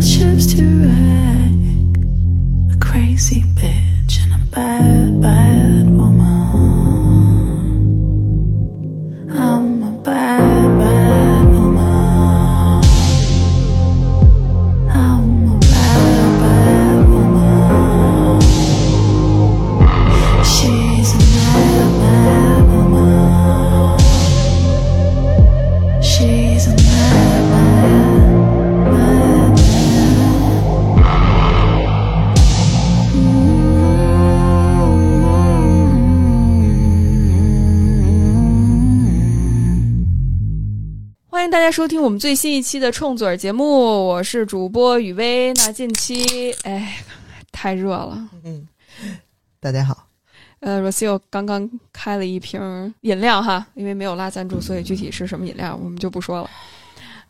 ships to ride. 听我们最新一期的冲嘴儿节目，我是主播雨薇。那近期，哎，太热了。嗯，大家好。呃，Rocio 刚刚开了一瓶饮料哈，因为没有拉赞助，所以具体是什么饮料我们就不说了。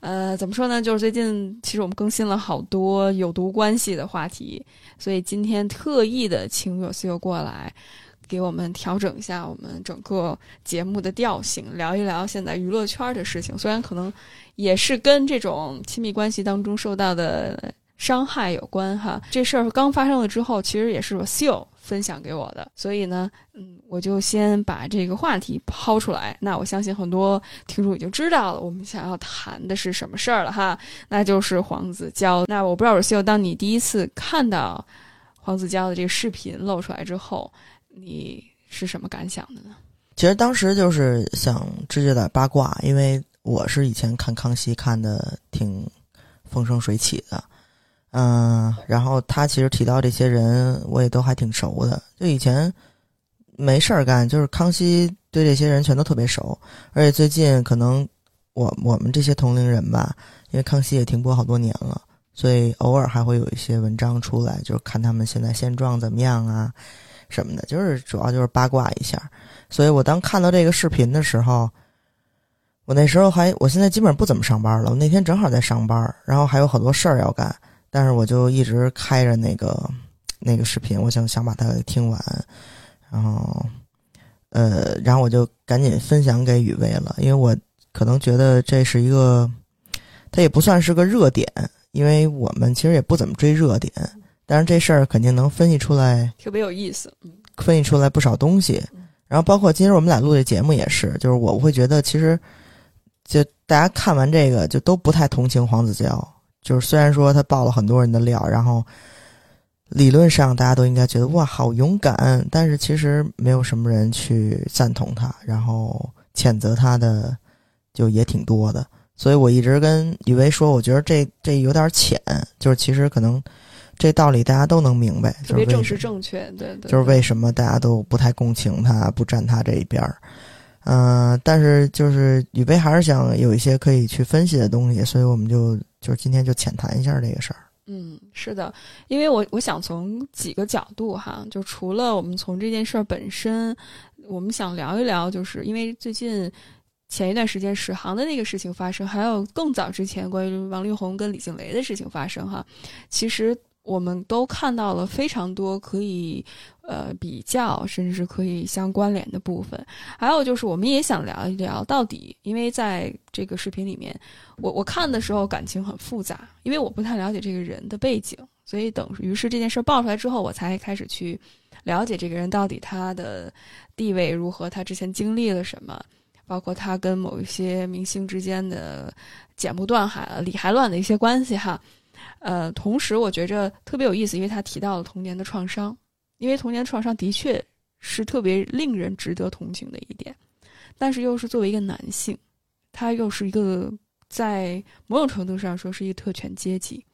呃，怎么说呢？就是最近其实我们更新了好多有毒关系的话题，所以今天特意的请 Rocio 过来，给我们调整一下我们整个节目的调性，聊一聊现在娱乐圈的事情。虽然可能也是跟这种亲密关系当中受到的伤害有关哈。这事儿刚发生了之后，其实也是 Rocio 分享给我的，所以呢，嗯，我就先把这个话题抛出来。那我相信很多听众已经知道了，我们想要谈的是什么事儿了哈，那就是黄子佼。那我不知道 Rocio，当你第一次看到黄子佼的这个视频露出来之后，你是什么感想的呢？其实当时就是想知道点八卦，因为我是以前看康熙看的挺风生水起的，嗯、然后他其实提到这些人，我也都还挺熟的。就以前没事儿干，就是康熙对这些人全都特别熟，而且最近可能我我们这些同龄人吧，因为康熙也停播好多年了，所以偶尔还会有一些文章出来，就是看他们现在现状怎么样啊什么的，就是主要就是八卦一下。所以我当看到这个视频的时候，我那时候还，我现在基本上不怎么上班了。我那天正好在上班，然后还有很多事儿要干，但是我就一直开着那个那个视频，我想想把它听完，然后呃，然后我就赶紧分享给雨薇了，因为我可能觉得这是一个，它也不算是个热点，因为我们其实也不怎么追热点，但是这事儿肯定能分析出来。特别有意思，嗯分析出来不少东西。然后包括今天我们俩录这节目也是，就是我会觉得其实就大家看完这个就都不太同情黄子佼，就是虽然说他爆了很多人的料，然后理论上大家都应该觉得哇好勇敢，但是其实没有什么人去赞同他，然后谴责他的就也挺多的。所以我一直跟雨薇说，我觉得这这有点浅，就是其实可能这道理大家都能明白，特别正式就是为什么正确，对对，就是为什么大家都不太共情他，不站他这一边儿。嗯、但是就是雨薇还是想有一些可以去分析的东西，所以我们就就是今天就浅谈一下这个事儿。嗯，是的，因为我我想从几个角度哈，就除了我们从这件事儿本身，我们想聊一聊，就是因为最近前一段时间史航的那个事情发生，还有更早之前关于王力宏跟李静蕾的事情发生哈，其实我们都看到了非常多可以呃比较，甚至是可以相关联的部分。还有就是，我们也想聊一聊到底，因为在这个视频里面，我我看的时候感情很复杂，因为我不太了解这个人的背景，所以等于是这件事儿爆出来之后，我才开始去了解这个人到底他的地位如何，他之前经历了什么，包括他跟某一些明星之间的剪不断海理还乱的一些关系哈。呃，同时我觉着特别有意思，因为他提到了童年的创伤，因为童年创伤的确是特别令人值得同情的一点，但是又是作为一个男性，他又是一个在某种程度上说是一个特权阶级，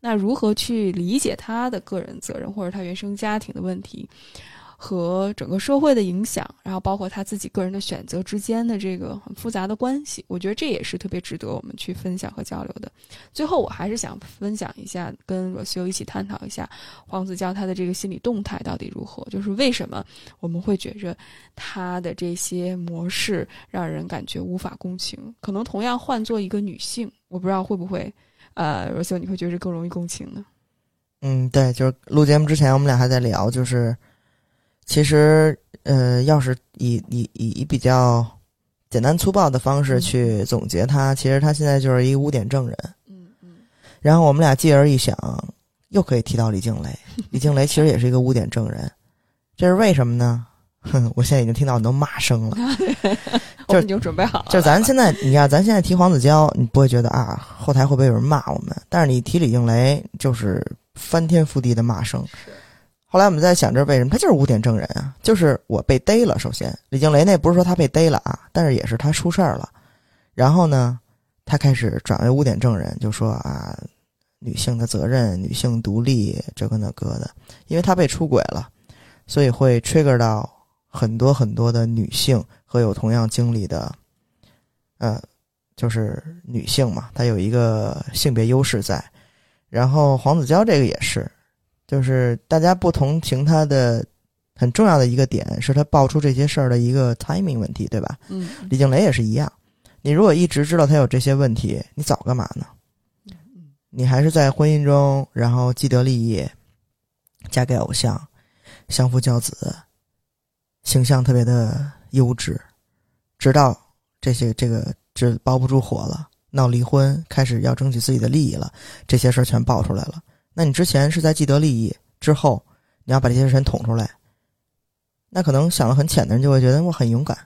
那如何去理解他的个人责任或者他原生家庭的问题？和整个社会的影响，然后包括他自己个人的选择之间的这个很复杂的关系，我觉得这也是特别值得我们去分享和交流的。最后，我还是想分享一下，跟若修一起探讨一下黄子佼他的这个心理动态到底如何，就是为什么我们会觉着他的这些模式让人感觉无法共情？可能同样换做一个女性，我不知道会不会，呃，若修你会觉得更容易共情呢？嗯，对，就是录节目之前，我们俩还在聊，就是其实呃，要是以以以以比较简单粗暴的方式嗯去总结他，其实他现在就是一个污点证人。嗯嗯然后我们俩继而一想，又可以提到李静蕾。李静蕾其实也是一个污点证人，这是为什么呢？哼，我现在已经听到很多骂声了。就是已经准备好了。就咱现在，你看，咱现在提黄子佼，你不会觉得啊，后台会不会有人骂我们？但是你提李静蕾，就是翻天覆地的骂声。后来我们在想，这为什么？他就是污点证人啊，就是我被逮了。首先，李静蕾那不是说他被逮了啊，但是也是他出事儿了。然后呢，他开始转为污点证人，就说啊，女性的责任、女性独立，这个那个的，因为他被出轨了，所以会 trigger 到很多很多的女性和有同样经历的，呃，就是女性嘛，她有一个性别优势在。然后黄子佼这个也是，就是大家不同情他的很重要的一个点是他爆出这些事儿的一个 timing 问题，对吧？嗯，李静蕾也是一样。你如果一直知道他有这些问题，你早干嘛呢？你还是在婚姻中，然后既得利益，嫁给偶像，相夫教子，形象特别的优质，直到这些这个这包不住火了，闹离婚，开始要争取自己的利益了，这些事儿全爆出来了。那你之前是在既得利益之后，你要把这些人捅出来，那可能想的很浅的人就会觉得我很勇敢。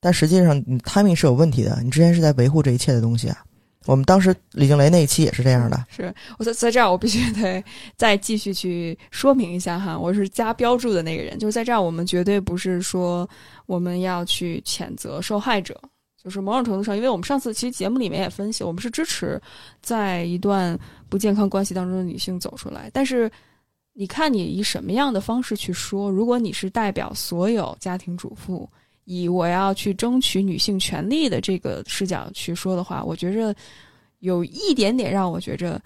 但实际上，你 timing 是有问题的。你之前是在维护这一切的东西啊。我们当时李静蕾那一期也是这样的。是我在在这儿，我必须得再继续去说明一下哈，我是加标注的那个人。就是在这儿，我们绝对不是说我们要去谴责受害者，就是某种程度上，因为我们上次其实节目里面也分析，我们是支持在一段不健康关系当中的女性走出来。但是，你看你以什么样的方式去说？如果你是代表所有家庭主妇。以我要去争取女性权利的这个视角去说的话，我觉着有一点点让我觉着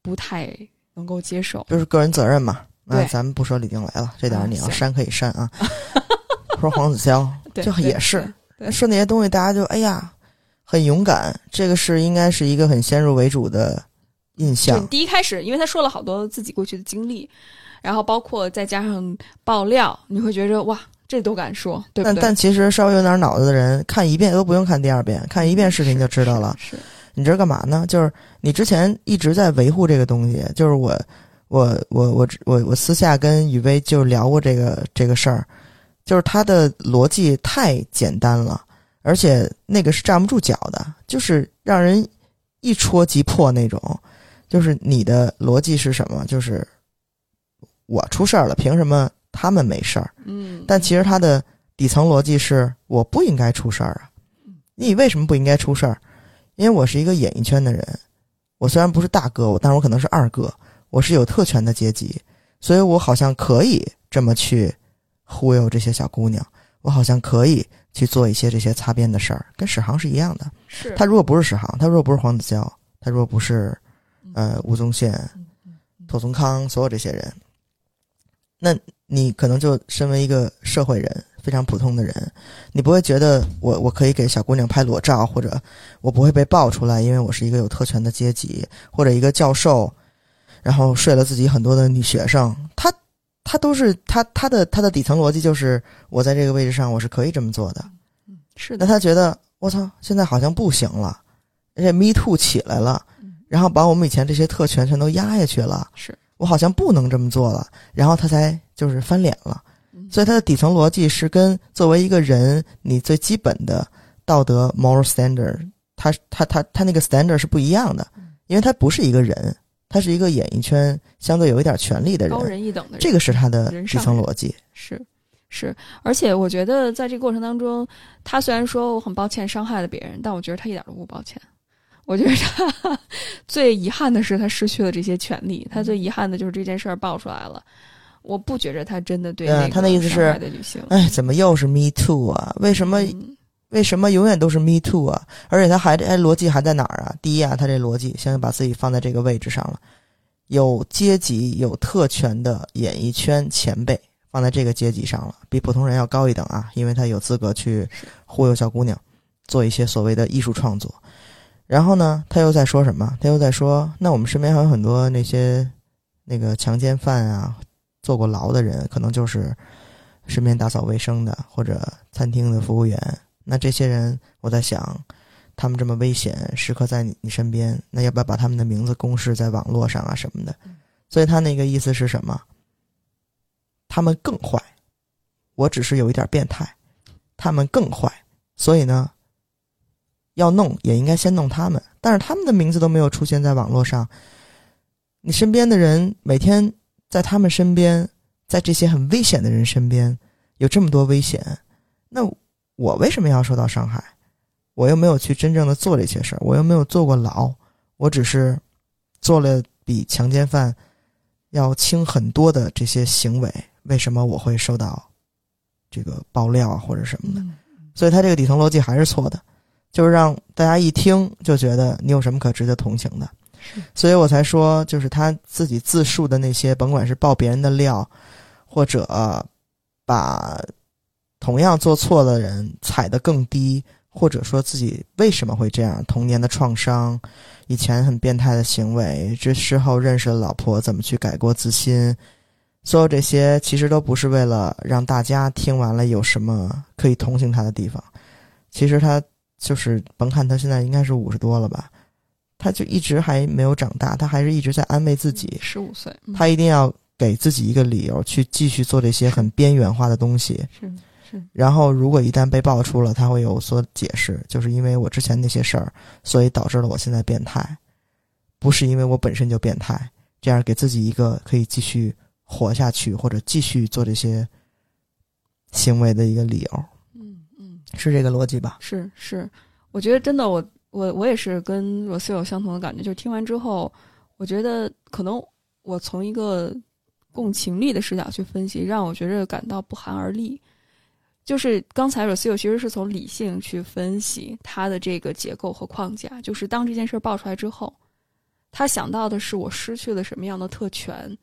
不太能够接受，就是个人责任嘛。那咱们不说李静蕾了，这点儿你要删可以删啊。说黄子佼，对就也是对说那些东西，大家就哎呀，很勇敢。这个是应该是一个很先入为主的印象。第一开始，因为他说了好多自己过去的经历，然后包括再加上爆料，你会觉着哇，这都敢说，对不对？但但其实稍微有点脑子的人，看一遍都不用看第二遍，看一遍视频就知道了。是，是你这是干嘛呢？就是你之前一直在维护这个东西，就是我，我，我，我，我，我私下跟雨薇就聊过这个这个事儿，就是他的逻辑太简单了，而且那个是站不住脚的，就是让人一戳即破那种。就是你的逻辑是什么？就是我出事儿了，凭什么他们没事儿？嗯，但其实他的底层逻辑是我不应该出事儿啊！你为什么不应该出事儿？因为我是一个演艺圈的人，我虽然不是大哥，我但是我可能是二哥，我是有特权的阶级，所以我好像可以这么去忽悠这些小姑娘，我好像可以去做一些这些擦边的事儿，跟史航是一样的。是。他如果不是史航，他如果不是黄子佼，他如果不是呃吴宗宪、窦宗康，所有这些人，那你可能就身为一个社会人，非常普通的人，你不会觉得我我可以给小姑娘拍裸照，或者我不会被爆出来，因为我是一个有特权的阶级，或者一个教授，然后睡了自己很多的女学生，他他都是他他的他的底层逻辑就是我在这个位置上我是可以这么做的，那是的，他觉得我操，现在好像不行了，而且 Me Too 起来了，然后把我们以前这些特权全都压下去了，是。我好像不能这么做了，然后他才就是翻脸了。所以他的底层逻辑是跟作为一个人你最基本的道德 moral standard，他他他他那个 standard 是不一样的，因为他不是一个人，他是一个演艺圈相对有一点权力的人，高人一等的人，这个是他的底层逻辑。是是，而且我觉得在这个过程当中，他虽然说我很抱歉伤害了别人，但我觉得他一点都不抱歉。我觉得他最遗憾的是他失去了这些权利，他最遗憾的就是这件事儿爆出来了。我不觉着他真的对嗯那个他的意思是伤害的女性，哎，怎么又是 Me Too 啊？为什么嗯为什么永远都是 Me Too 啊？而且他还这哎逻辑还在哪儿啊？第一啊，他这逻辑现在把自己放在这个位置上了，有阶级、有特权的演艺圈前辈放在这个阶级上了，比普通人要高一等啊，因为他有资格去忽悠小姑娘，做一些所谓的艺术创作。然后呢，他又在说什么？他又在说，那我们身边还有很多那些那个强奸犯啊，坐过牢的人，可能就是身边打扫卫生的或者餐厅的服务员。那这些人，我在想，他们这么危险，时刻在你你身边，那要不要把他们的名字公示在网络上啊什么的？所以他那个意思是什么？他们更坏，我只是有一点变态，他们更坏，所以呢，要弄也应该先弄他们，但是他们的名字都没有出现在网络上，你身边的人每天在他们身边，在这些很危险的人身边有这么多危险，那我为什么要受到伤害？我又没有去真正的做这些事儿，我又没有坐过牢，我只是做了比强奸犯要轻很多的这些行为，为什么我会受到这个爆料啊或者什么的？所以他这个底层逻辑还是错的，就是让大家一听就觉得你有什么可值得同情的，所以我才说，就是他自己自述的那些，甭管是爆别人的料，或者把同样做错的人踩得更低。或者说自己为什么会这样？童年的创伤，以前很变态的行为，这事后认识了老婆，怎么去改过自新？所有这些其实都不是为了让大家听完了有什么可以同情他的地方。其实他就是甭看他现在应该是五十多了吧，他就一直还没有长大，他还是一直在安慰自己。十五岁，他一定要给自己一个理由去继续做这些很边缘化的东西。是。然后，如果一旦被爆出了，他会有所解释，就是因为我之前那些事儿，所以导致了我现在变态，不是因为我本身就变态，这样给自己一个可以继续活下去或者继续做这些行为的一个理由。嗯嗯，是这个逻辑吧？是是，我觉得真的，我我我也是跟罗斯有相同的感觉，就是听完之后，我觉得可能我从一个共情力的视角去分析，让我觉着感到不寒而栗。就是刚才 Rocio 其实是从理性去分析他的这个结构和框架。就是当这件事爆出来之后，他想到的是我失去了什么样的特权，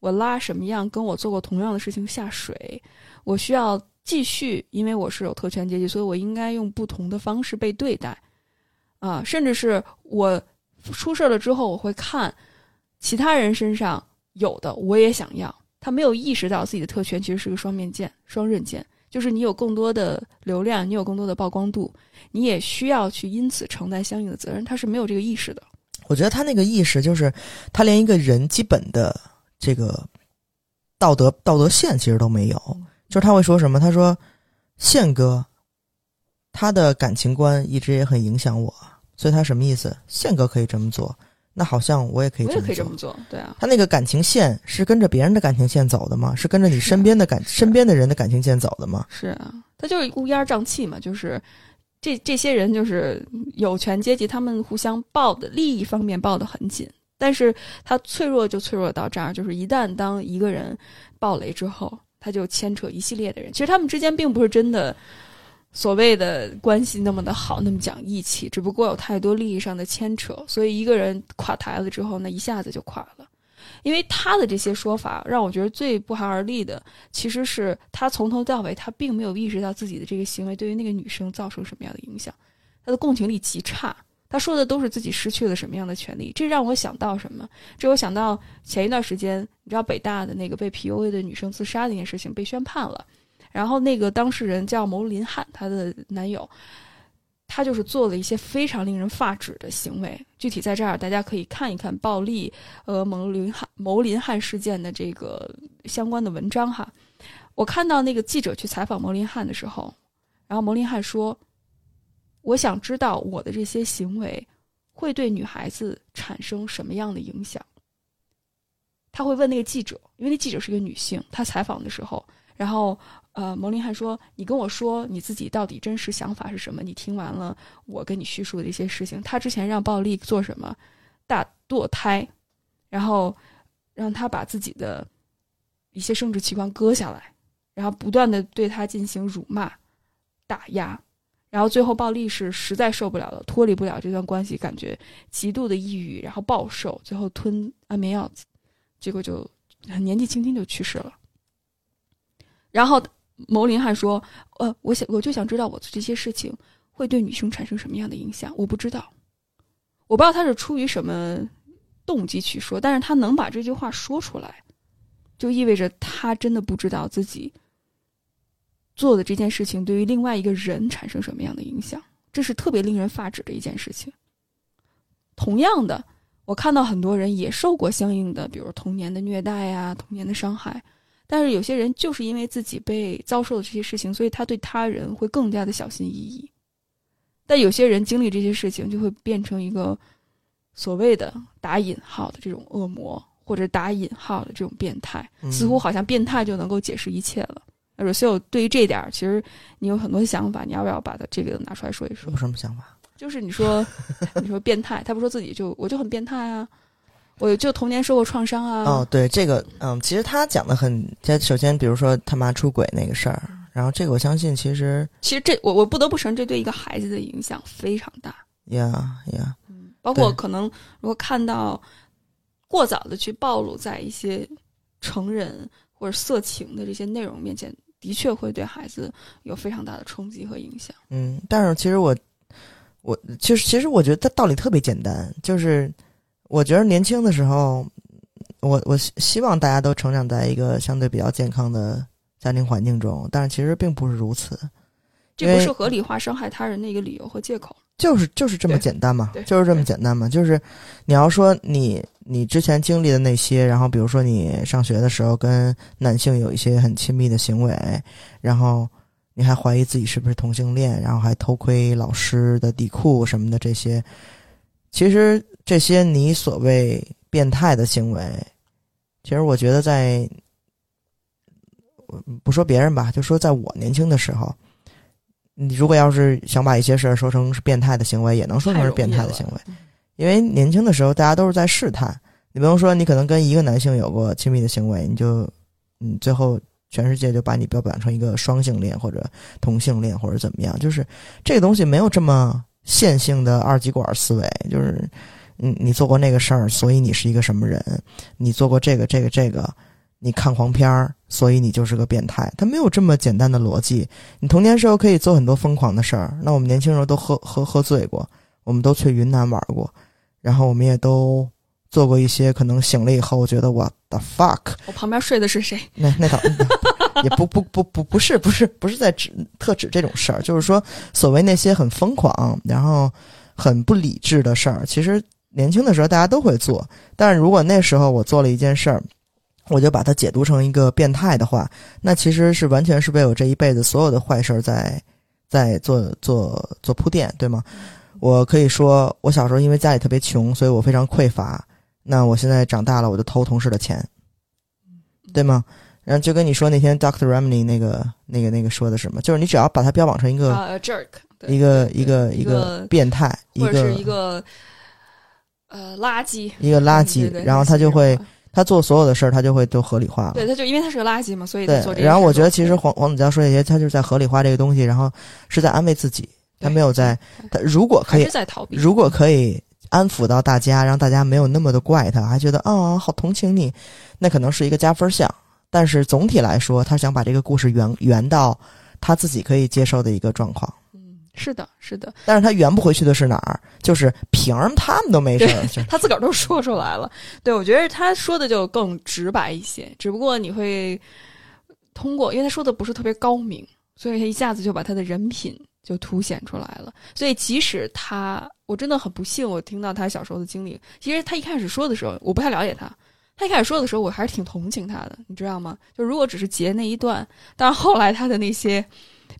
我拉什么样跟我做过同样的事情下水，我需要继续，因为我是有特权阶级，所以我应该用不同的方式被对待。啊，甚至是我出事了之后，我会看其他人身上有的，我也想要。他没有意识到自己的特权其实是个双面剑、双刃剑。就是你有更多的流量，你有更多的曝光度，你也需要去因此承担相应的责任。他是没有这个意识的。我觉得他那个意识就是，他连一个人基本的这个道德道德线其实都没有。就是他会说什么？他说：“宪哥，他的感情观一直也很影响我。”所以他什么意思？宪哥可以这么做。那好像我也可以，我也可以这么做，对啊。他那个感情线是跟着别人的感情线走的吗？是跟着你身边的感身边的人的感情线走的吗？是啊，他就是乌烟瘴气嘛，就是这这些人就是有权阶级，他们互相抱的利益方面抱得很紧，但是他脆弱就脆弱到这儿，就是一旦当一个人爆雷之后，他就牵扯一系列的人，其实他们之间并不是真的。所谓的关系那么的好，那么讲义气，只不过有太多利益上的牵扯，所以一个人垮台了之后，那一下子就垮了。因为他的这些说法，让我觉得最不寒而栗的，其实是他从头到尾他并没有意识到自己的这个行为对于那个女生造成什么样的影响，他的共情力极差。他说的都是自己失去了什么样的权利，这让我想到什么？这我想到前一段时间，你知道北大的那个被 PUA 的女生自杀那件事情被宣判了。然后那个当事人叫牟林汉，她的男友，他就是做了一些非常令人发指的行为。具体在这儿，大家可以看一看暴力呃牟林汉牟林汉事件的这个相关的文章哈。我看到那个记者去采访牟林汉的时候，然后牟林汉说：“我想知道我的这些行为会对女孩子产生什么样的影响。”他会问那个记者，因为那记者是一个女性，她采访的时候，然后。呃，蒙林汉说：“你跟我说你自己到底真实想法是什么？你听完了我跟你叙述的一些事情，他之前让暴力做什么？大堕胎，然后让他把自己的一些生殖器官割下来，然后不断的对他进行辱骂、打压，然后最后暴力是实在受不了了，脱离不了这段关系，感觉极度的抑郁，然后暴瘦，最后吞安眠药，结果就年纪轻轻就去世了，然后。”牟林汉说：“呃，我想，我就想知道我做这些事情会对女生产生什么样的影响。我不知道，我不知道他是出于什么动机去说，但是他能把这句话说出来，就意味着他真的不知道自己做的这件事情对于另外一个人产生什么样的影响。这是特别令人发指的一件事情。同样的，我看到很多人也受过相应的，比如童年的虐待呀、童年的伤害，但是有些人就是因为自己被遭受的这些事情，所以他对他人会更加的小心翼翼。但有些人经历这些事情，就会变成一个所谓的打引号的这种恶魔，或者打引号的这种变态，嗯似乎好像变态就能够解释一切了。那若秀对于这一点儿，其实你有很多想法，你要不要把它这个拿出来说一说有？什么想法？就是你说，你说变态，他不说自己就我就很变态啊，我就童年受过创伤啊。哦，对这个，嗯，其实他讲的很，他首先比如说他妈出轨那个事儿，然后这个我相信其实其实这我我不得不承认，这对一个孩子的影响非常大。呀呀，包括可能如果看到过早的去暴露在一些成人或者色情的这些内容面前，的确会对孩子有非常大的冲击和影响。嗯，但是其实我我其实其实我觉得它道理特别简单，就是我觉得年轻的时候，我我希希望大家都成长在一个相对比较健康的家庭环境中，但是其实并不是如此。这不是合理化伤害他人的一个理由和借口。就是就是这么简单嘛，就是这么简单嘛。就是你要说你你之前经历的那些，然后比如说你上学的时候跟男性有一些很亲密的行为，然后你还怀疑自己是不是同性恋，然后还偷窥老师的底裤什么的这些，其实这些你所谓变态的行为，其实我觉得在不说别人吧，就说在我年轻的时候。你如果要是想把一些事儿说成是变态的行为，也能说成是变态的行为，因为年轻的时候大家都是在试探。你不能说你可能跟一个男性有过亲密的行为，你就你最后全世界就把你标榜成一个双性恋或者同性恋或者怎么样，就是这个东西没有这么线性的二极管思维，就是你你做过那个事儿，所以你是一个什么人，你做过这个这个这个。你看黄片儿，所以你就是个变态。他没有这么简单的逻辑。你童年时候可以做很多疯狂的事儿。那我们年轻时候都喝喝喝醉过，我们都去云南玩过，然后我们也都做过一些可能醒了以后觉得我的 fuck，我旁边睡的是谁？那那倒也不不不不不是不是不是在指特指这种事儿，就是说所谓那些很疯狂，然后很不理智的事儿，其实年轻的时候大家都会做。但是如果那时候我做了一件事儿，我就把它解读成一个变态的话，那其实是完全是为我这一辈子所有的坏事儿在在做做做铺垫，对吗？我可以说，我小时候因为家里特别穷，所以我非常匮乏。那我现在长大了，我就偷同事的钱，对吗？然后就跟你说那天 Doctor Remney 那个那个那个说的什么，就是你只要把它标榜成一个、啊、uh,，jerk，一个一个一一个变态，一或者是个一个呃垃圾，一个垃嗯圾然后他就会他做所有的事儿，他就会都合理化了。对，他就因为他是个垃圾嘛，所以对做这，些然后我觉得其实黄黄子佼说这些，他就是在合理化这个东西，然后是在安慰自己，他没有在他如果可以是在逃避。如果可以安抚到大家，让大家没有那么的怪他，还觉得啊、好同情你，那可能是一个加分项。但是总体来说，他想把这个故事圆圆到他自己可以接受的一个状况。嗯，是的，是的，但是他圆不回去的是哪儿？就是凭什么他们都没事儿？他自个儿都说出来了。对，我觉得他说的就更直白一些，只不过你会通过，因为他说的不是特别高明，所以他一下子就把他的人品就凸显出来了。所以即使他，我真的很不幸，我听到他小时候的经历。其实他一开始说的时候，我不太了解他。他一开始说的时候，我还是挺同情他的，你知道吗？就如果只是截那一段，但是后来他的那些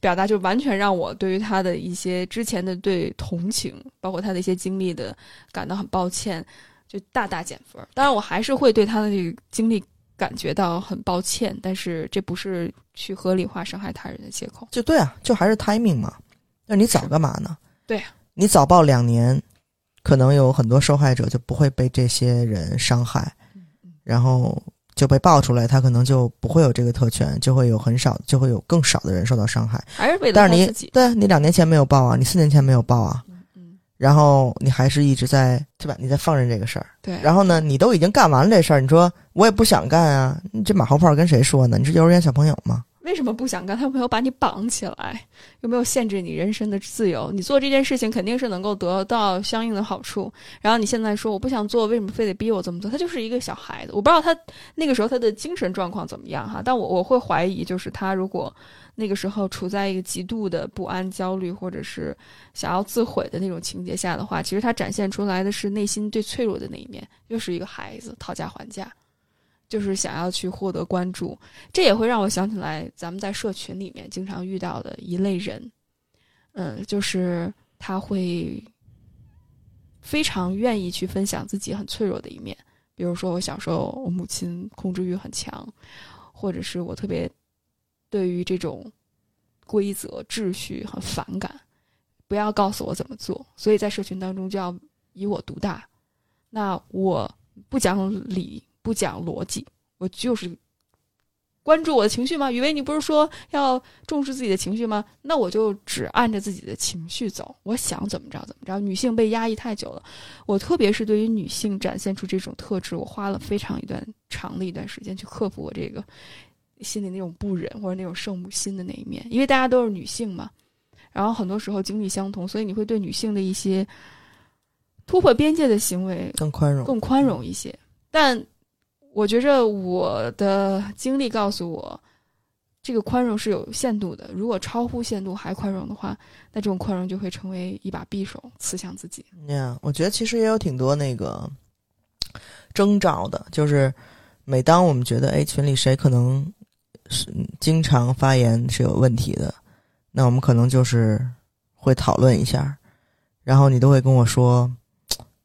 表达，就完全让我对于他的一些之前的对同情，包括他的一些经历的感到很抱歉，就大大减分儿。当然，我还是会对他的这个经历感觉到很抱歉，但是这不是去合理化伤害他人的借口。就对啊，就还是 timing 嘛。那你早干嘛呢？对啊你早报两年，可能有很多受害者就不会被这些人伤害，然后就被爆出来，他可能就不会有这个特权，就会有很少，就会有更少的人受到伤害。还是为了但是你他自己。对啊你两年前没有报啊，你四年前没有报啊，嗯，然后你还是一直在对吧？你在放任这个事儿，对。然后呢，你都已经干完了这事儿，你说我也不想干啊，你这马后炮跟谁说呢？你是幼儿园小朋友吗？为什么不想干？他有没有把你绑起来？有没有限制你人身的自由？你做这件事情肯定是能够得到相应的好处。然后你现在说我不想做，为什么非得逼我这么做？他就是一个小孩子，我不知道他那个时候他的精神状况怎么样哈。但我我会怀疑，就是他如果那个时候处在一个极度的不安、焦虑，或者是想要自毁的那种情节下的话，其实他展现出来的是内心最脆弱的那一面，又是一个孩子讨价还价。就是想要去获得关注，这也会让我想起来咱们在社群里面经常遇到的一类人，嗯，就是他会非常愿意去分享自己很脆弱的一面，比如说我小时候我母亲控制欲很强，或者是我特别对于这种规则秩序很反感，不要告诉我怎么做，所以在社群当中就要以我独大，那我不讲理。不讲逻辑，我就是关注我的情绪吗？雨薇，你不是说要重视自己的情绪吗？那我就只按着自己的情绪走，我想怎么着怎么着。女性被压抑太久了，我特别是对于女性展现出这种特质，我花了非常一段长的一段时间去克服我这个心里那种不忍或者那种圣母心的那一面，因为大家都是女性嘛，然后很多时候经历相同，所以你会对女性的一些突破边界的行为更宽容，更宽容一些，但。我觉着我的经历告诉我，这个宽容是有限度的。如果超乎限度还宽容的话，那这种宽容就会成为一把匕首刺向自己。呀，我觉得其实也有挺多那个征兆的，就是每当我们觉得哎群里谁可能是经常发言是有问题的，那我们可能就是会讨论一下，然后你都会跟我说。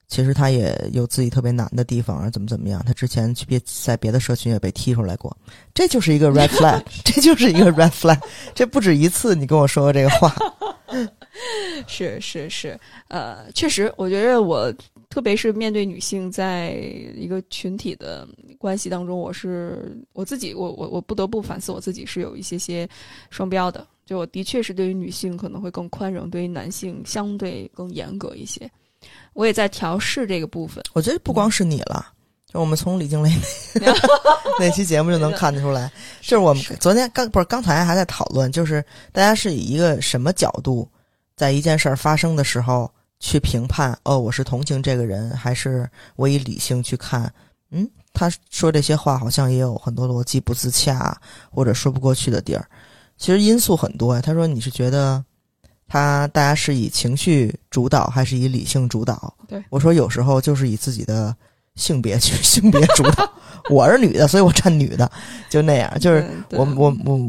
其实他也有自己特别难的地方啊，怎么怎么样？他之前去别在别的社群也被踢出来过，这就是一个 red flag，这就是一个 red flag，这不止一次你跟我说过这个话。是是是，呃，确实，我觉得我特别是面对女性，在一个群体的关系当中，我是我自己，我我我不得不反思我自己是有一些些双标的，就我的确是对于女性可能会更宽容，对于男性相对更严格一些。我也在调试这个部分。我觉得不光是你了，就我们从李静蕾那 期节目就能看得出来，就是我们昨天刚不是刚才还在讨论，就是大家是以一个什么角度，在一件事儿发生的时候去评判？哦，我是同情这个人，还是我以理性去看？嗯，他说这些话好像也有很多逻辑不自洽，或者说不过去的地儿。其实因素很多呀。他说你是觉得。他大家是以情绪主导还是以理性主导？对我说，有时候就是以自己的性别去 性别主导。我是女的，所以我站女的，就那样。就是我我我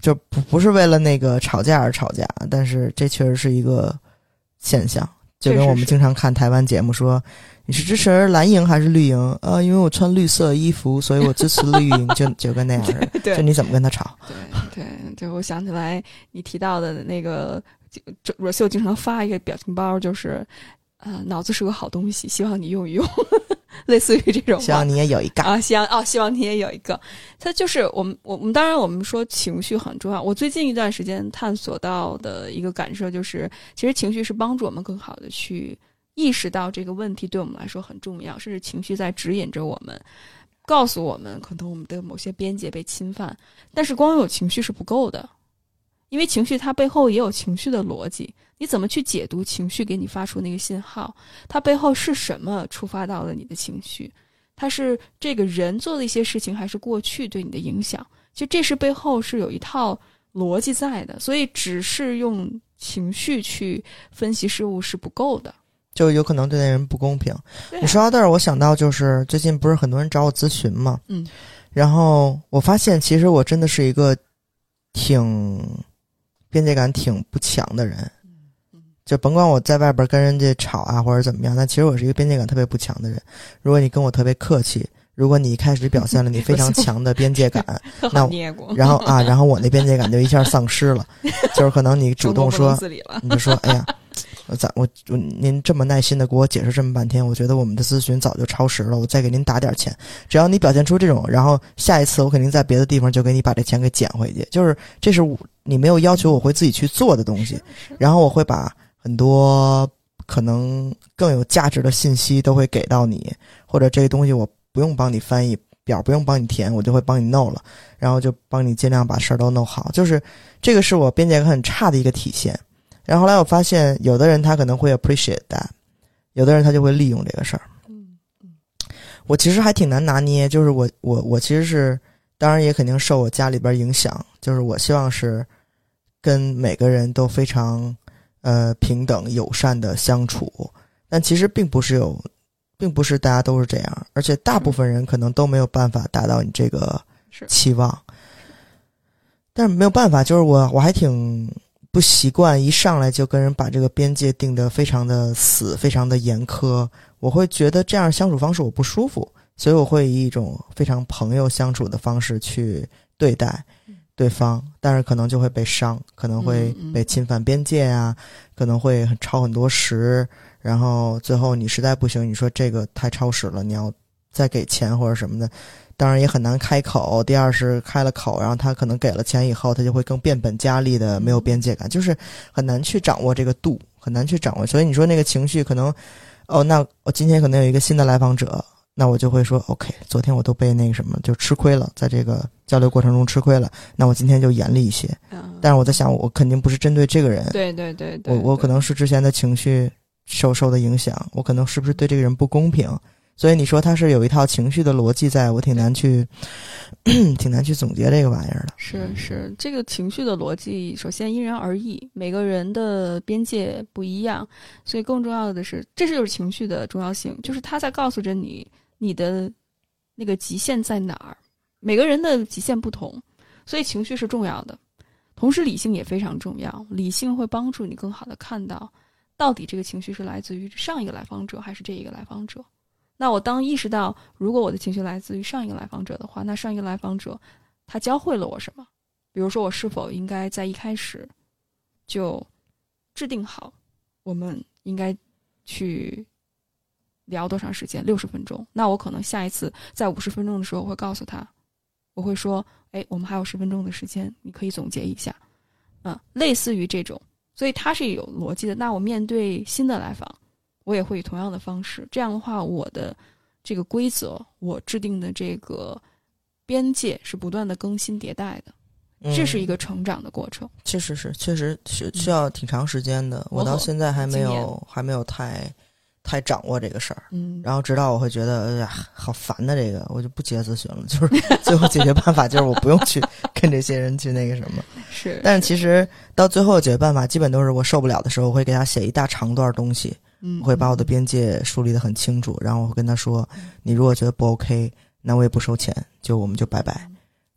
就不不是为了那个吵架而吵架，但是这确实是一个现象。就跟我们经常看台湾节目说，你是支持蓝营还是绿营？啊，因为我穿绿色衣服，所以我支持绿营。就就跟那样似的。就你怎么跟他吵？对对对，我想起来你提到的那个。若秀经常发一个表情包，就是，呃，脑子是个好东西，希望你用一用，类似于这种。希望你也有一个啊，希望哦，希望你也有一个。它就是我们，我我们当然我们说情绪很重要。我最近一段时间探索到的一个感受就是，其实情绪是帮助我们更好的去意识到这个问题对我们来说很重要，甚至情绪在指引着我们，告诉我们可能我们的某些边界被侵犯。但是光有情绪是不够的。因为情绪它背后也有情绪的逻辑，你怎么去解读情绪给你发出那个信号？它背后是什么触发到了你的情绪？它是这个人做的一些事情，还是过去对你的影响？其实这是背后是有一套逻辑在的，所以只是用情绪去分析事物是不够的，就有可能对那人不公平。你说到这儿，我想到就是最近不是很多人找我咨询嘛，嗯，然后我发现其实我真的是一个挺。边界感挺不强的人，就甭管我在外边跟人家吵啊或者怎么样，但其实我是一个边界感特别不强的人。如果你跟我特别客气，如果你一开始表现了 你非常强的边界感，那然后啊，然后我那边界感就一下丧失了，就是可能你主动说，你就说，哎呀。咱我我您这么耐心的给我解释这么半天，我觉得我们的咨询早就超时了。我再给您打点钱，只要你表现出这种，然后下一次我肯定在别的地方就给你把这钱给捡回去。就是这是你没有要求我会自己去做的东西，然后我会把很多可能更有价值的信息都会给到你，或者这个东西我不用帮你翻译。表不用帮你填，我就会帮你弄了，然后就帮你尽量把事儿都弄好。就是这个是我边界感很差的一个体现。然后后来我发现，有的人他可能会 appreciate that，有的人他就会利用这个事儿。嗯我其实还挺难拿捏，就是我我我其实是，当然也肯定受我家里边影响，就是我希望是跟每个人都非常呃平等友善的相处，但其实并不是有，并不是大家都是这样，而且大部分人可能都没有办法达到你这个期望，但是没有办法，就是我我还挺不习惯一上来就跟人把这个边界定得非常的死，非常的严苛，我会觉得这样相处方式我不舒服，所以我会以一种非常朋友相处的方式去对待对方，但是可能就会被伤，可能会被侵犯边界啊，可能会很超很多时，然后最后你实在不行，你说这个太超时了，你要再给钱或者什么的，当然也很难开口。第二是开了口，然后他可能给了钱以后，他就会更变本加厉的没有边界感，就是很难去掌握这个度，很难去掌握。所以你说那个情绪可能，哦，那我今天可能有一个新的来访者，那我就会说，OK，昨天我都被那个什么就吃亏了，在这个交流过程中吃亏了，那我今天就严厉一些。嗯，但是我在想，我肯定不是针对这个人，对对对对，我我可能是之前的情绪受受的影响，我可能是不是对这个人不公平？所以你说他是有一套情绪的逻辑在，我挺难去，挺难去总结这个玩意儿的。是是，这个情绪的逻辑，首先因人而异，每个人的边界不一样，所以更重要的是，这就是情绪的重要性，就是他在告诉着你你的那个极限在哪儿。每个人的极限不同，所以情绪是重要的，同时理性也非常重要。理性会帮助你更好的看到，到底这个情绪是来自于上一个来访者还是这一个来访者。那我当意识到，如果我的情绪来自于上一个来访者的话，那上一个来访者他教会了我什么？比如说，我是否应该在一开始就制定好，我们应该去聊多长时间？六十分钟。那我可能下一次在五十分钟的时候，我会告诉他，我会说：“哎，我们还有十分钟的时间，你可以总结一下。”嗯，类似于这种，所以它是有逻辑的。那我面对新的来访，我也会以同样的方式。这样的话，我的这个规则，我制定的这个边界是不断的更新迭代的。这是一个，成长的过程。确实是，确实需需要挺长时间的。我到现在还没有还没有太太掌握这个事儿。嗯，然后直到我会觉得，哎呀，好烦的这个，我就不接咨询了。就是最后解决办法就是我不用去 跟这些人去那个什么。是，但是其实到最后的解决办法，基本都是我受不了的时候，我会给他写一大长段东西，嗯，我会把我的边界梳理得很清楚，然后我会跟他说，你如果觉得不 OK，那我也不收钱，就我们就拜拜。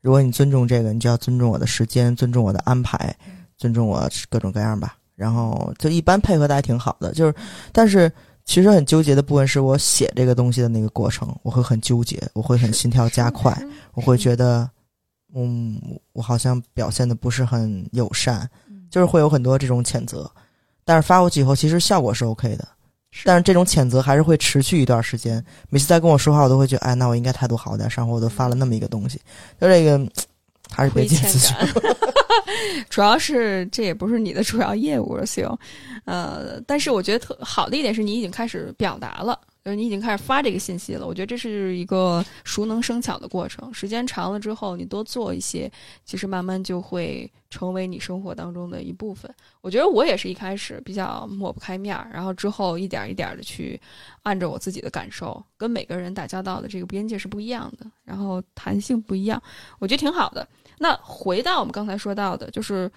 如果你尊重这个，你就要尊重我的时间，尊重我的安排，尊重我各种各样吧。然后就一般配合的还挺好的，就是，但是其实很纠结的部分是我写这个东西的那个过程，我会很纠结，我会很心跳加快，我会觉得，嗯，我好像表现的不是很友善，嗯就是会有很多这种谴责。但是发过去以后，其实效果是 OK 的，但是这种谴责还是会持续一段时间。每次在跟我说话，我都会觉得，哎，那我应该态度好点。上回我都发了那么一个东西，就这个还是别亏欠接咨询。感。主要是这也不是你的主要业务，行，呃，但是我觉得特好的一点是你已经开始表达了，就是你已经开始发这个信息了。我觉得这是一个熟能生巧的过程，时间长了之后，你多做一些，其实慢慢就会成为你生活当中的一部分。我觉得我也是一开始比较抹不开面儿，然后之后一点一点的去按照我自己的感受，跟每个人打交道的这个边界是不一样的，然后弹性不一样，我觉得挺好的。那回到我们刚才说到的，就是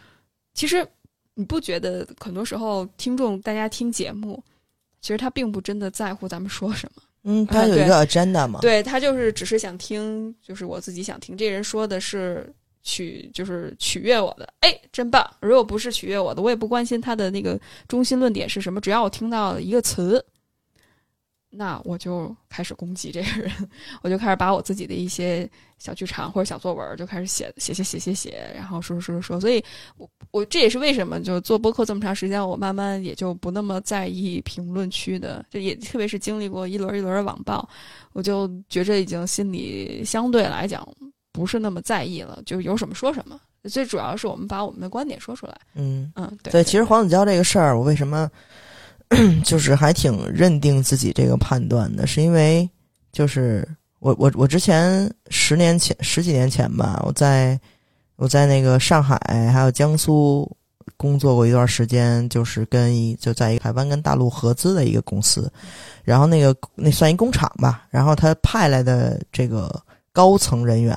其实你不觉得很多时候听众大家听节目，其实他并不真的在乎咱们说什么，嗯，他有一个 agenda 嘛，对他就是只是想听，就是我自己想听，这人说的是取就是取悦我的，哎，真棒！如果不是取悦我的，我也不关心他的那个中心论点是什么，只要我听到一个词。那我就开始攻击这个人，我就开始把我自己的一些小剧场或者小作文就开始写写写写写写，然后说说说说。所以我，我这也是为什么就做播客这么长时间，我慢慢也就不那么在意评论区的，就也特别是经历过一轮一轮的网暴，我就觉着已经心里相对来讲不是那么在意了，就有什么说什么。最主要是我们把我们的观点说出来。嗯，嗯，对对，其实黄子佼这个事儿，我为什么 就是还挺认定自己这个判断的，是因为就是我我我之前十年前十几年前吧，我在我在那个上海还有江苏工作过一段时间，就是跟一就在一个台湾跟大陆合资的一个公司，然后那个那算一工厂吧，然后他派来的这个高层人员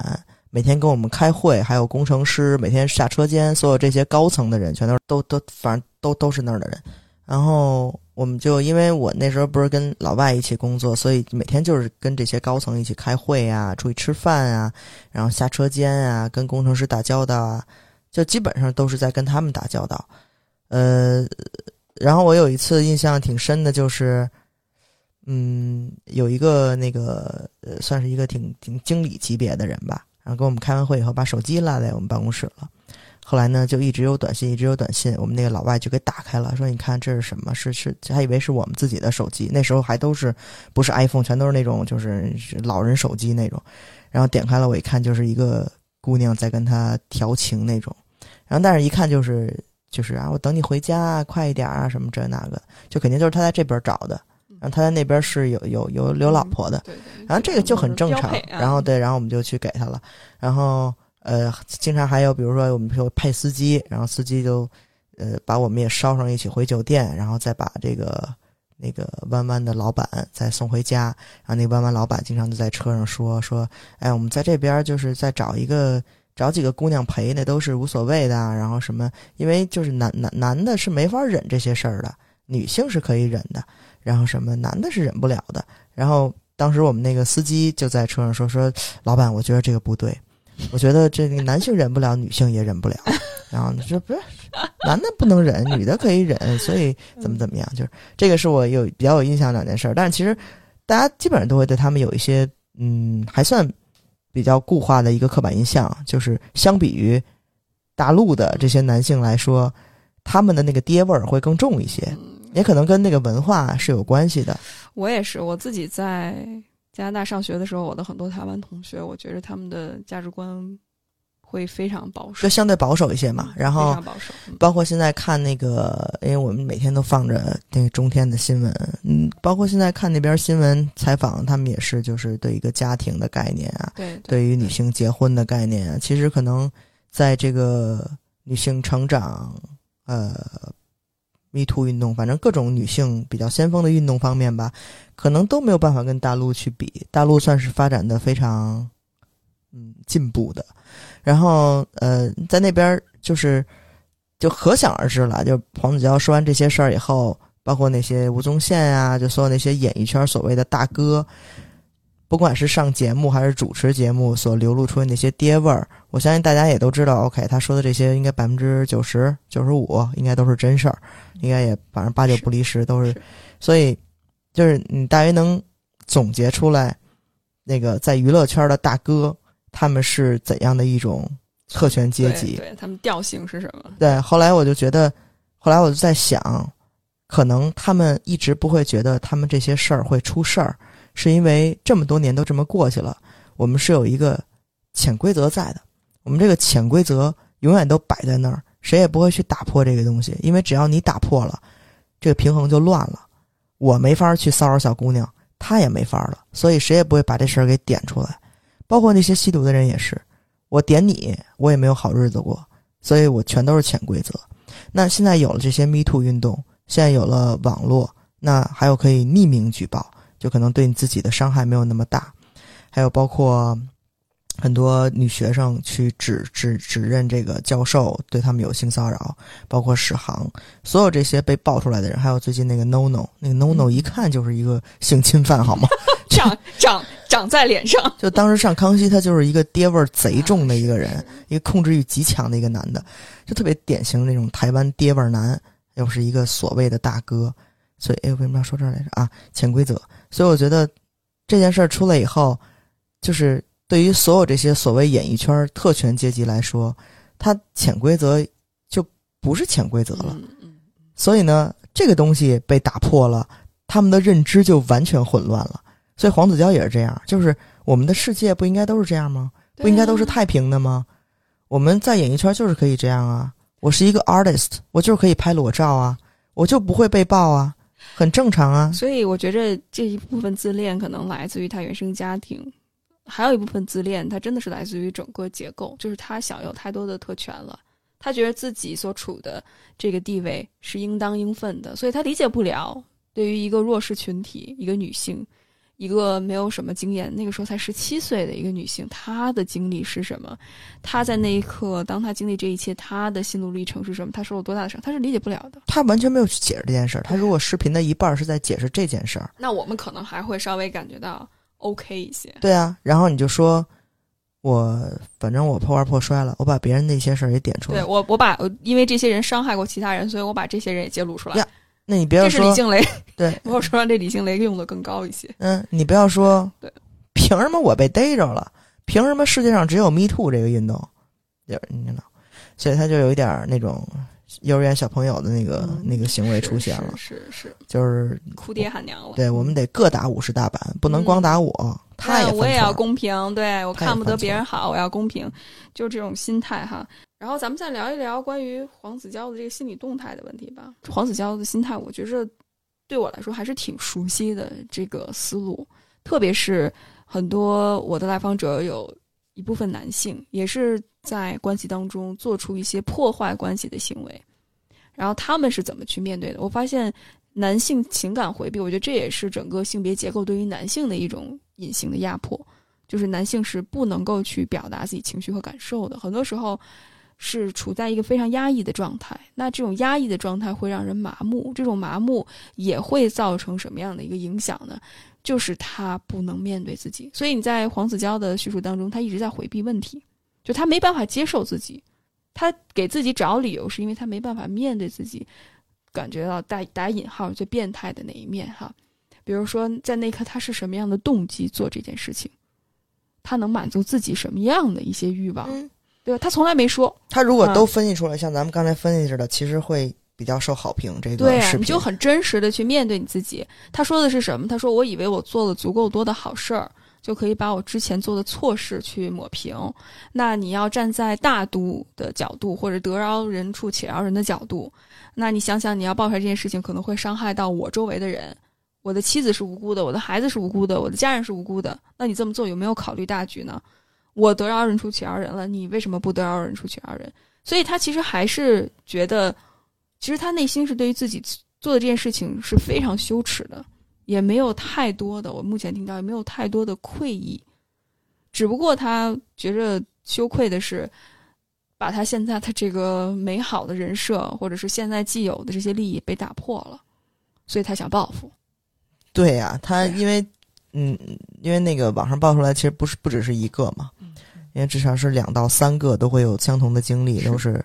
每天跟我们开会，还有工程师每天下车间，所有这些高层的人全都都都反正都都是那儿的人，然后。我们就因为我那时候不是跟老外一起工作，所以每天就是跟这些高层一起开会啊，出去吃饭啊，然后下车间啊，跟工程师打交道啊，就基本上都是在跟他们打交道。呃，然后我有一次印象挺深的，就是，嗯，有一个那个呃，算是一个挺挺经理级别的人吧，然后跟我们开完会以后，把手机落在我们办公室了。后来呢，就一直有短信，一直有短信。我们那个老外就给打开了，说：“你看这是什么？是是，还以为是我们自己的手机。那时候还都是不是 iPhone，全都是那种就是老人手机那种。然后点开了，我一看就是一个姑娘在跟他调情那种。然后但是一看就是就是啊，我等你回家，快一点啊，什么这那个，就肯定就是他在这边找的。然后他在那边是有有有有老婆的。然后这个就很正常。然后对，然后我们就去给他了。然后。呃，经常还有，比如说我们说派司机，然后司机就，呃，把我们也捎上一起回酒店，然后再把这个那个弯弯的老板再送回家。然后那弯弯老板经常就在车上说说，哎，我们在这边就是再找一个找几个姑娘陪，那都是无所谓的。然后什么，因为就是男男男的是没法忍这些事儿的，女性是可以忍的。然后什么，男的是忍不了的。然后当时我们那个司机就在车上说说，老板，我觉得这个不对。我觉得这个男性忍不了，女性也忍不了。然后你说不是男的不能忍，女的可以忍，所以怎么怎么样？就是这个是我有比较有印象两件事。但是其实大家基本上都会对他们有一些嗯，还算比较固化的一个刻板印象，就是相比于大陆的这些男性来说，他们的那个爹味儿会更重一些，也可能跟那个文化是有关系的。我也是，我自己在。加拿大上学的时候，我的很多台湾同学，我觉得他们的价值观会非常保守，就相对保守一些嘛。然后，保守。包括现在看那个，因为我们每天都放着那个中天的新闻，嗯，包括现在看那边新闻采访，他们也是就是对一个家庭的概念啊，对，对于女性结婚的概念啊，其实可能在这个女性成长，呃。Me Too 运动，反正各种女性比较先锋的运动方面吧，可能都没有办法跟大陆去比。大陆算是发展的非常，嗯，进步的。然后，呃，在那边就是，就可想而知了。就黄子佼说完这些事儿以后，包括那些吴宗宪啊，就所有那些演艺圈所谓的大哥。不管是上节目还是主持节目，所流露出的那些爹味儿，我相信大家也都知道。OK，他说的这些应该百分之九十九十五应该都是真事儿，应该也反正八九不离十都是。所以，就是你大约能总结出来，那个在娱乐圈的大哥他们是怎样的一种特权阶级？对他们调性是什么？对，后来我就觉得，后来我就在想，可能他们一直不会觉得他们这些事儿会出事儿。是因为这么多年都这么过去了，我们是有一个潜规则在的，我们这个潜规则永远都摆在那儿，谁也不会去打破这个东西，因为只要你打破了，这个平衡就乱了。我没法去骚扰小姑娘，她也没法了，所以谁也不会把这事儿给点出来。包括那些吸毒的人也是，我点你，我也没有好日子过，所以我全都是潜规则。那现在有了这些 Me Too 运动，现在有了网络，那还有可以匿名举报。就可能对你自己的伤害没有那么大，还有包括很多女学生去指指指认这个教授对他们有性骚扰，包括史航，所有这些被爆出来的人，还有最近那个 NONO，那个 NONO 一看就是一个性侵犯，好吗？长长长在脸上。就当时上康熙，他就是一个爹味儿贼重的一个人，一个控制欲极强的一个男的，就特别典型那种台湾爹味儿男，又是一个所谓的大哥。所以，哎，为什么要说这儿来着啊？潜规则。所以，我觉得这件事儿出来以后，就是对于所有这些所谓演艺圈特权阶级来说，他潜规则就不是潜规则了。所以呢，这个东西被打破了，他们的认知就完全混乱了。所以，黄子佼也是这样，就是我们的世界不应该都是这样吗？不应该都是太平的吗？我们在演艺圈就是可以这样啊！我是一个 artist，我就是可以拍裸照啊，我就不会被爆啊。很正常啊，所以我觉着这一部分自恋可能来自于他原生家庭，还有一部分自恋，他真的是来自于整个结构，就是他享有太多的特权了，他觉得自己所处的这个地位是应当应分的，所以他理解不了对于一个弱势群体，一个女性，一个没有什么经验，那个时候才十七岁的一个女性，她的经历是什么？她在那一刻，当她经历这一切，她的心路历程是什么？她受了多大的伤？她是理解不了的。她完全没有去解释这件事儿。她如果视频的一半儿是在解释这件事儿，那我们可能还会稍微感觉到 OK 一些。对啊，然后你就说，我反正我破罐破摔了，我把别人那些事儿也点出来对。我，我把因为这些人伤害过其他人，所以我把这些人也揭露出来呀。那你不要这是李说，静蕾，对，我说让这李静蕾用的更高一些。嗯，你不要说，对，凭什么我被逮着了？凭什么世界上只有 Me Too 这个运动？就是你知道，所以他就有一点儿那种幼儿园小朋友的那个、嗯那个行为出现了，是是是，就是哭爹喊娘了。对我们得各打五十大板，不能光打我，他也我也要公平，对我看不得别人好，我要公平，就是这种心态哈。然后咱们再聊一聊关于黄子佼的这个心理动态的问题吧。黄子佼的心态，我觉着对我来说还是挺熟悉的这个思路，特别是很多我的来访者有一部分男性，也是在关系当中做出一些破坏关系的行为，然后他们是怎么去面对的？我发现男性情感回避，我觉得这也是整个性别结构对于男性的一种隐形的压迫，就是男性是不能够去表达自己情绪和感受的，很多时候是处在一个非常压抑的状态。那这种压抑的状态会让人麻木，这种麻木也会造成什么样的一个影响呢？就是他不能面对自己，所以你在黄子佼的叙述当中，他一直在回避问题，就他没办法接受自己，他给自己找理由，是因为他没办法面对自己，感觉到带打引号最变态的那一面哈。比如说，在那一刻他是什么样的动机做这件事情，他能满足自己什么样的一些欲望，嗯，对吧？他从来没说，他如果嗯都分析出来，像咱们刚才分析似的，其实会比较受好评。这个对啊，视频你就很真实的去面对你自己。他说的是什么？他说：“我以为我做了足够多的好事儿，就可以把我之前做的错事去抹平。那你要站在大度的角度，或者得饶人处且饶人的角度，那你想想，你要爆出来这件事情，可能会伤害到我周围的人。我的妻子是无辜的，我的孩子是无辜的，我的家人是无辜的。那你这么做有没有考虑大局呢？我得饶人处且饶人了，你为什么不得饶人处且饶人？所以他其实还是觉得。”其实他内心是对于自己做的这件事情是非常羞耻的，也没有太多的，我目前听到也没有太多的愧意，只不过他觉着羞愧的是，把他现在的这个美好的人设，或者是现在既有的这些利益被打破了，所以他想报复。对呀、他因为嗯，因为那个网上爆出来，其实不是不只是一个嘛，因为至少是两到三个都会有相同的经历，都是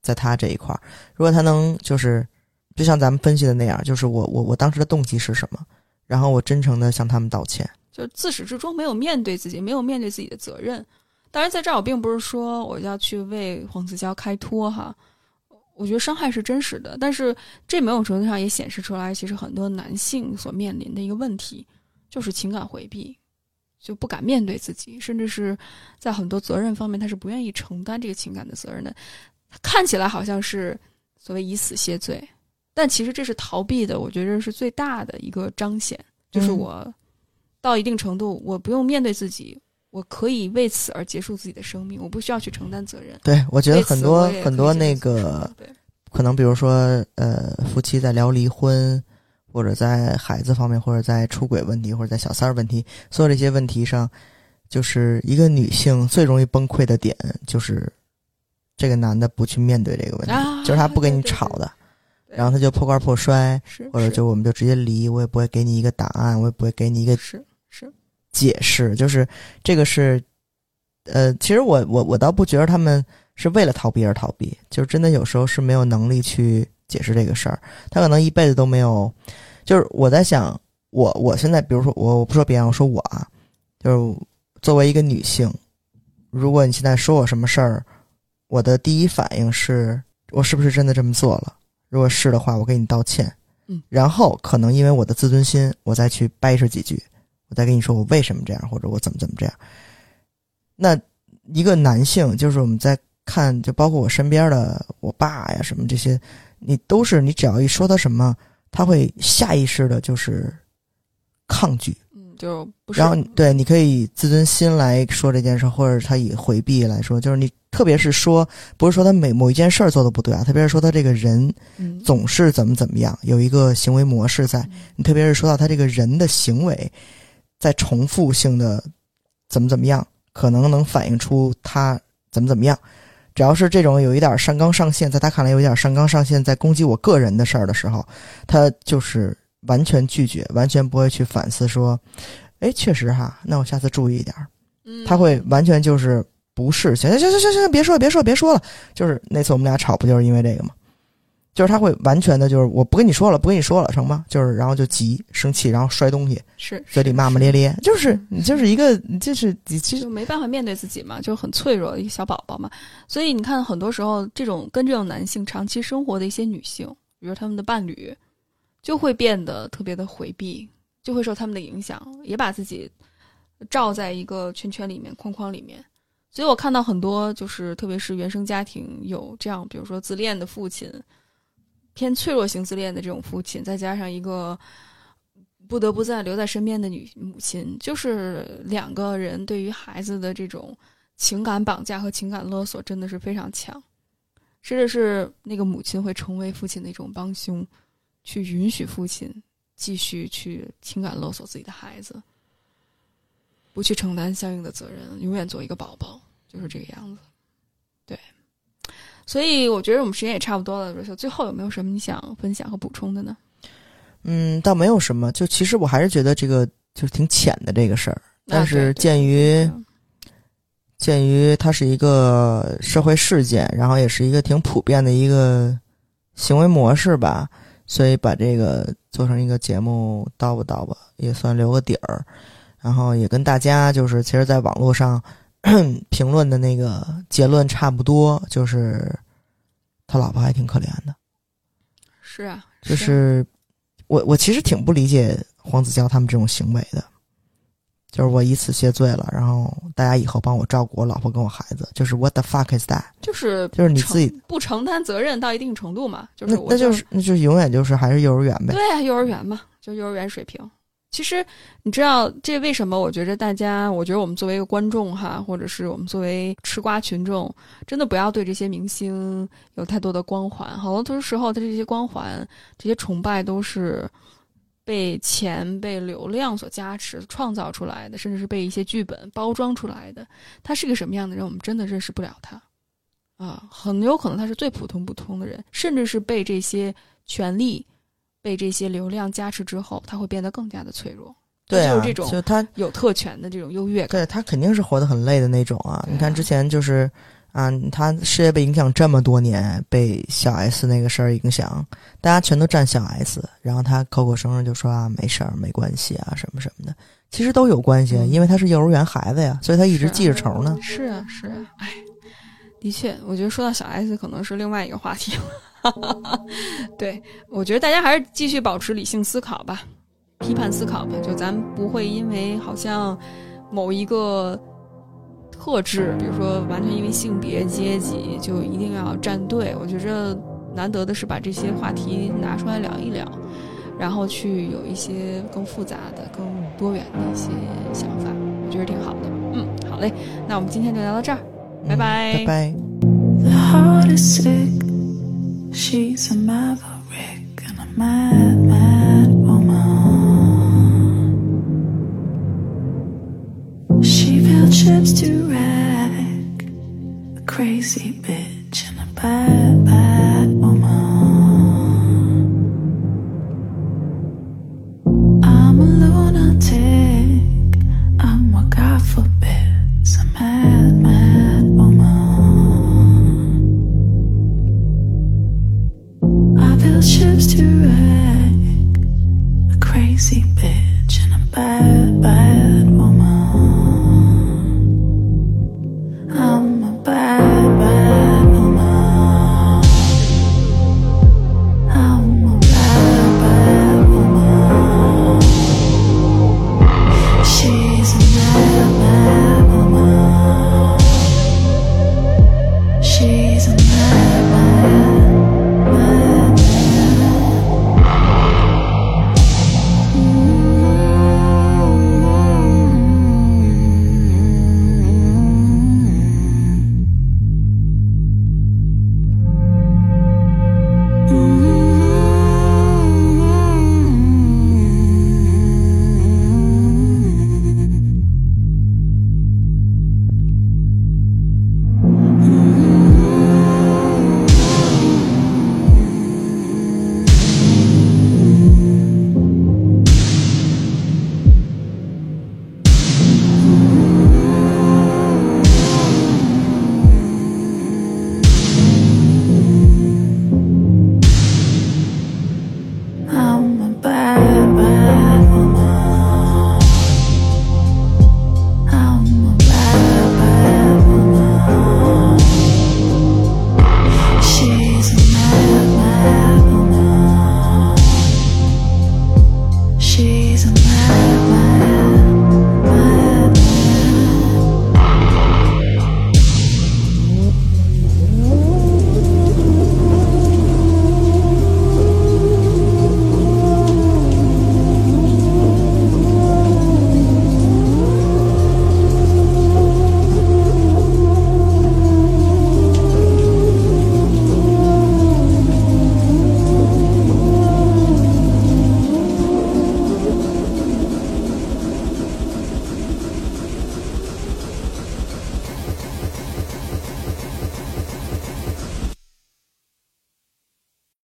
在他这一块儿。如果他能就是，就像咱们分析的那样，就是我我我当时的动机是什么，然后我真诚的向他们道歉。就自始至终没有面对自己，没有面对自己的责任。当然，在这儿我并不是说我要去为黄子佼开脱哈，我觉得伤害是真实的，但是这某种程度上也显示出来，其实很多男性所面临的一个问题就是情感回避，就不敢面对自己，甚至是在很多责任方面他是不愿意承担这个情感的责任的。看起来好像是所谓以死谢罪，但其实这是逃避的，我觉得是最大的一个彰显，就是嗯我。到一定程度，我不用面对自己，我可以为此而结束自己的生命，我不需要去承担责任。对我觉得很多很多那个可能比如说呃，夫妻在聊离婚，或者在孩子方面，或者在出轨问题，或者在小三儿问题，所有这些问题上，就是一个女性最容易崩溃的点，就是这个男的不去面对这个问题，啊就是他不跟你吵的，对。然后他就破罐破摔，或者就我们就直接离，我也不会给你一个答案，我也不会给你一个解释，就是这个是，呃，其实我我我倒不觉得他们是为了逃避而逃避，就是真的有时候是没有能力去解释这个事儿，他可能一辈子都没有，就是我在想，我我现在比如说我我不说别人，我说我啊，就是作为一个女性，如果你现在说我什么事儿，我的第一反应是我是不是真的这么做了？如果是的话，我给你道歉。嗯，然后可能因为我的自尊心，我再去掰扯几句，我再跟你说我为什么这样，或者我怎么怎么这样。那一个男性，就是我们在看，就包括我身边的我爸呀什么这些，你都是你只要一说他什么，他会下意识的就是抗拒，嗯，就不是。然后对，你可以自尊心来说这件事，或者他以回避来说，就是你特别是说，不是说他每某一件事儿做的不对啊，特别是说他这个人嗯总是怎么怎么样，有一个行为模式在。你特别是说到他这个人的行为，在重复性的怎么怎么样，可能能反映出他怎么怎么样。只要是这种有一点上纲上线，在他看来有一点上纲上线，在攻击我个人的事儿的时候，他就是完全拒绝，完全不会去反思说，哎，确实哈，那我下次注意一点儿。嗯他会完全就是不是，行行行行行行，别说了别说了别说了，就是那次我们俩吵不就是因为这个吗？就是他会完全的，就是我不跟你说了，不跟你说了，成吗？就是然后就急生气，然后摔东西，是嘴里骂骂咧咧，就是你就是一个，你就是你其实就没办法面对自己嘛，就很脆弱一个小宝宝嘛。所以你看，很多时候这种跟这种男性长期生活的一些女性，比如他们的伴侣，就会变得特别的回避，就会受他们的影响，也把自己罩在一个圈圈里面、框框里面。所以我看到很多，就是特别是原生家庭有这样，比如说自恋的父亲，偏脆弱型自恋的这种父亲，再加上一个不得不在留在身边的女母亲，就是两个人对于孩子的这种情感绑架和情感勒索真的是非常强，甚至是那个母亲会成为父亲的一种帮凶，去允许父亲继续去情感勒索自己的孩子，不去承担相应的责任，永远做一个宝宝，就是这个样子。对，所以我觉得我们时间也差不多了，最后有没有什么你想分享和补充的呢？嗯，倒没有什么。就其实我还是觉得这个就是挺浅的这个事儿，但啊是鉴于对鉴于它是一个社会事件，然后也是一个挺普遍的一个行为模式吧，所以把这个做成一个节目叨吧叨吧，也算留个底儿。然后也跟大家就是，其实，在网络上 评论的那个结论差不多，就是他老婆还挺可怜的。是啊，就是我我其实挺不理解黄子佼他们这种行为的，就是我以此谢罪了，然后大家以后帮我照顾我老婆跟我孩子，就是 what the fuck is that？就是就是你自己不承担责任到一定程度嘛，就是那那就是那就是永远就是还是幼儿园呗。对啊，幼儿园嘛，就幼儿园水平。其实你知道这为什么？我觉着大家，我觉得我们作为一个观众哈，或者是我们作为吃瓜群众，真的不要对这些明星有太多的光环。好多时候，他这些光环、这些崇拜都是被钱、被流量所加持、创造出来的，甚至是被一些剧本包装出来的。他是个什么样的人，我们真的认识不了他啊，很有可能他是最普通普通的人，甚至是被这些权力。被这些流量加持之后，他会变得更加的脆弱。对啊，就是这种就他有特权的这种优越感。对他肯定是活得很累的那种啊。啊你看之前就是啊，他事业被影响这么多年，被小 S 那个事儿影响，大家全都站小 S，然后他口口声声就说啊没事儿没关系啊什么什么的，其实都有关系，嗯因为他是幼儿园孩子呀，所以他一直记着仇呢。是啊，是啊，哎，的确，我觉得说到小 S 可能是另外一个话题了。对，我觉得大家还是继续保持理性思考吧，批判思考吧。就咱不会因为好像某一个特质，比如说完全因为性别、阶级，就一定要站队。我觉着难得的是把这些话题拿出来聊一聊，然后去有一些更复杂的、更多元的一些想法，我觉得挺好的。嗯，好嘞，那我们今天就聊到这儿。拜嗯拜拜拜。 The heart is sick. She's a maverick and a mad,